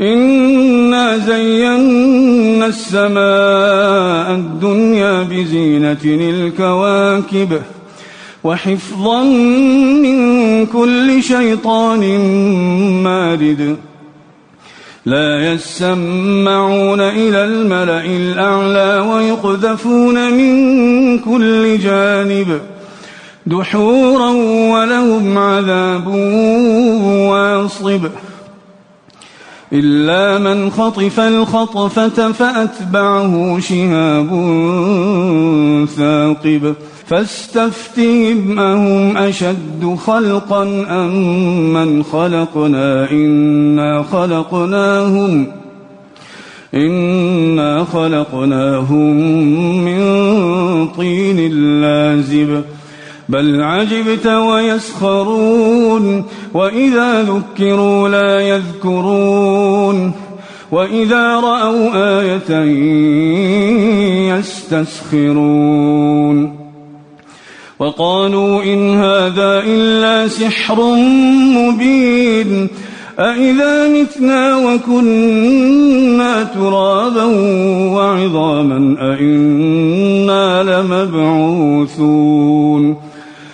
إنا زينا السماء الدنيا بزينة الكواكب وحفظا من كل شيطان مارد لا يسمعون إلى الملأ الأعلى ويقذفون من كل جانب دحورا ولهم عذاب واصب إلا من خطف الخطفة فأتبعه شهاب ثاقب فاستفتهم أهم أشد خلقا أم من خلقنا إنا خلقناهم إنا خلقناهم من طين لازب بل عجبت ويسخرون وإذا ذكروا لا يذكرون وإذا رأوا آية يستسخرون وقالوا إن هذا إلا سحر مبين أإذا متنا وكنا ترابا وعظاما أإنا لمبعوثون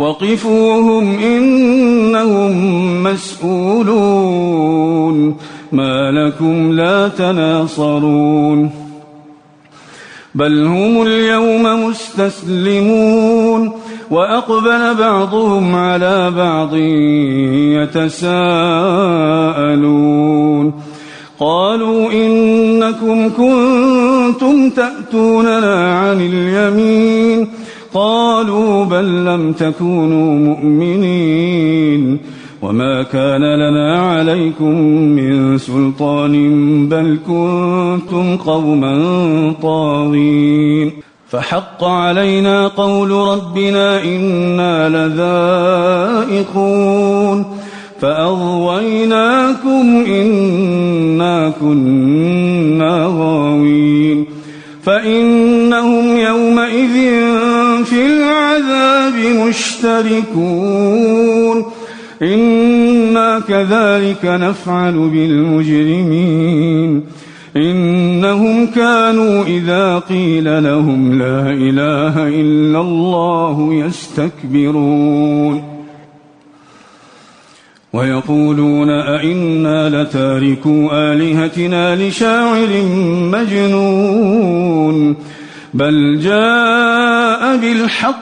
وقفوهم إنهم مسؤولون ما لكم لا تناصرون بل هم اليوم مستسلمون وأقبل بعضهم على بعض يتساءلون قالوا إنكم كنتم تأتوننا عن اليمين قالوا بل لم تكونوا مؤمنين وما كان لنا عليكم من سلطان بل كنتم قوما طاغين فحق علينا قول ربنا إنا لذائقون فأغويناكم إنا كنا غاوين فإنهم يومئذ مشتركون إنا كذلك نفعل بالمجرمين. إنهم كانوا إذا قيل لهم لا إله إلا الله يستكبرون. ويقولون أئنا لتاركوا آلهتنا لشاعر مجنون. بل جاء بالحق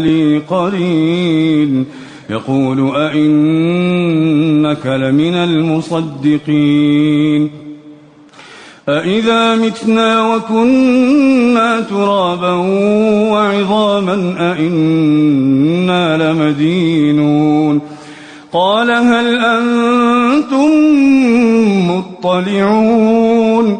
لي قرين. يقول أئنك لمن المصدقين. أإذا متنا وكنا ترابا وعظاما أئنا لمدينون. قال هل أنتم مطلعون؟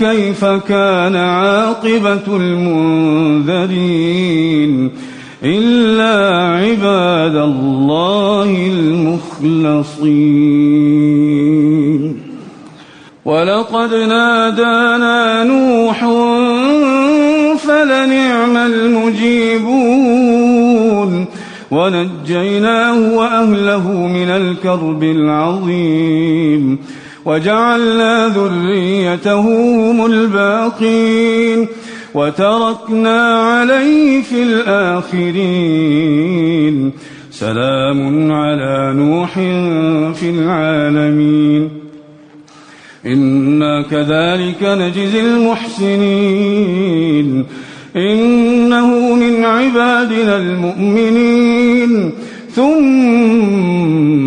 كيف كان عاقبة المنذرين إلا عباد الله المخلصين. ولقد نادانا نوح فلنعم المجيبون. ونجيناه وأهله من الكرب العظيم. وجعلنا ذريته هم الباقين وتركنا عليه في الآخرين. سلام على نوح في العالمين. إنا كذلك نجزي المحسنين. إنه من عبادنا المؤمنين. ثم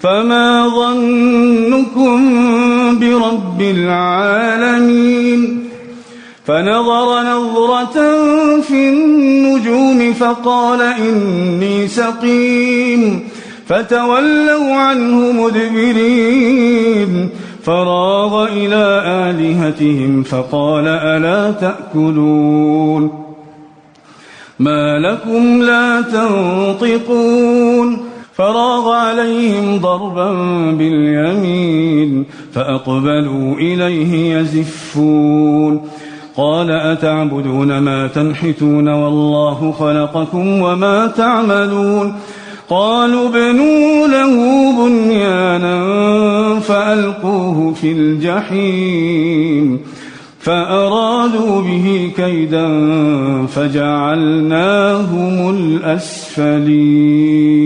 فما ظنكم برب العالمين فنظر نظرة في النجوم فقال إني سقيم فتولوا عنه مدبرين فراغ إلى آلهتهم فقال ألا تأكلون ما لكم لا تنطقون فراغ عليهم ضربا باليمين فأقبلوا إليه يزفون. قال أتعبدون ما تنحتون والله خلقكم وما تعملون. قالوا ابنوا له بنيانا فألقوه في الجحيم. فأرادوا به كيدا فجعلناهم الأسفلين.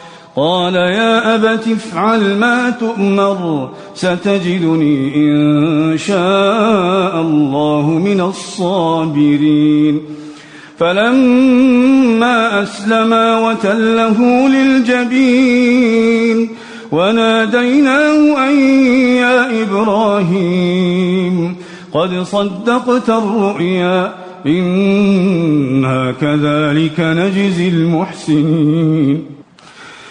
قال يا أبت افعل ما تؤمر ستجدني إن شاء الله من الصابرين. فلما أسلما وتله للجبين وناديناه أن يا إبراهيم قد صدقت الرؤيا إنا كذلك نجزي المحسنين.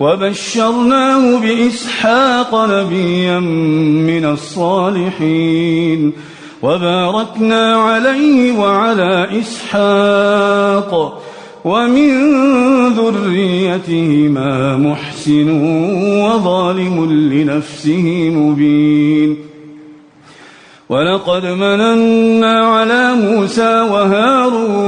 وبشرناه بإسحاق نبيا من الصالحين وباركنا عليه وعلى إسحاق ومن ذريتهما محسن وظالم لنفسه مبين ولقد مننا على موسى وهارون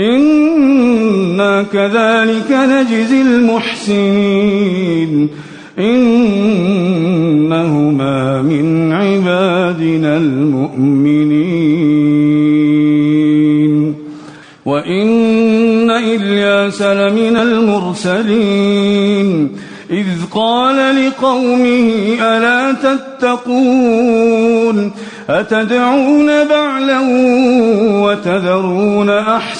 إنا كذلك نجزي المحسنين إنهما من عبادنا المؤمنين وإن إلياس لمن المرسلين إذ قال لقومه ألا تتقون أتدعون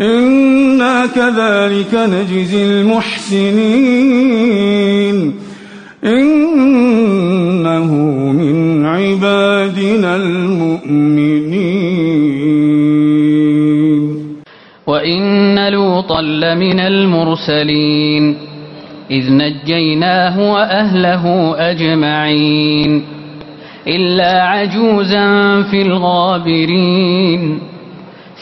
إنا كذلك نجزي المحسنين إنه من عبادنا المؤمنين وإن لوطا لمن المرسلين إذ نجيناه وأهله أجمعين إلا عجوزا في الغابرين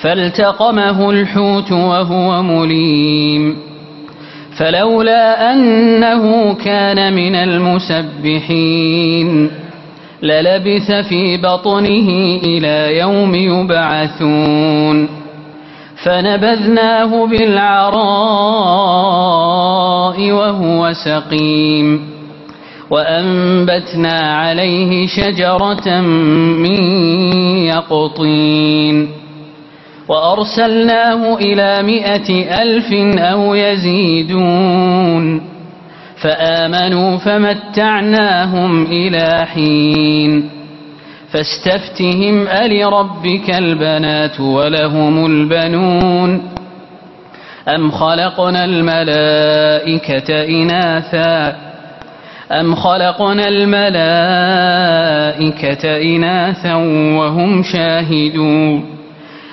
فالتقمه الحوت وهو مليم. فلولا أنه كان من المسبحين للبث في بطنه إلى يوم يبعثون. فنبذناه بالعراء وهو سقيم. وأنبتنا عليه شجرة من يقطين. وأرسلناه إلى مائة ألف أو يزيدون فآمنوا فمتعناهم إلى حين فاستفتهم ألربك البنات ولهم البنون أم خلقنا الملائكة إناثا أم خلقنا الملائكة إناثا وهم شاهدون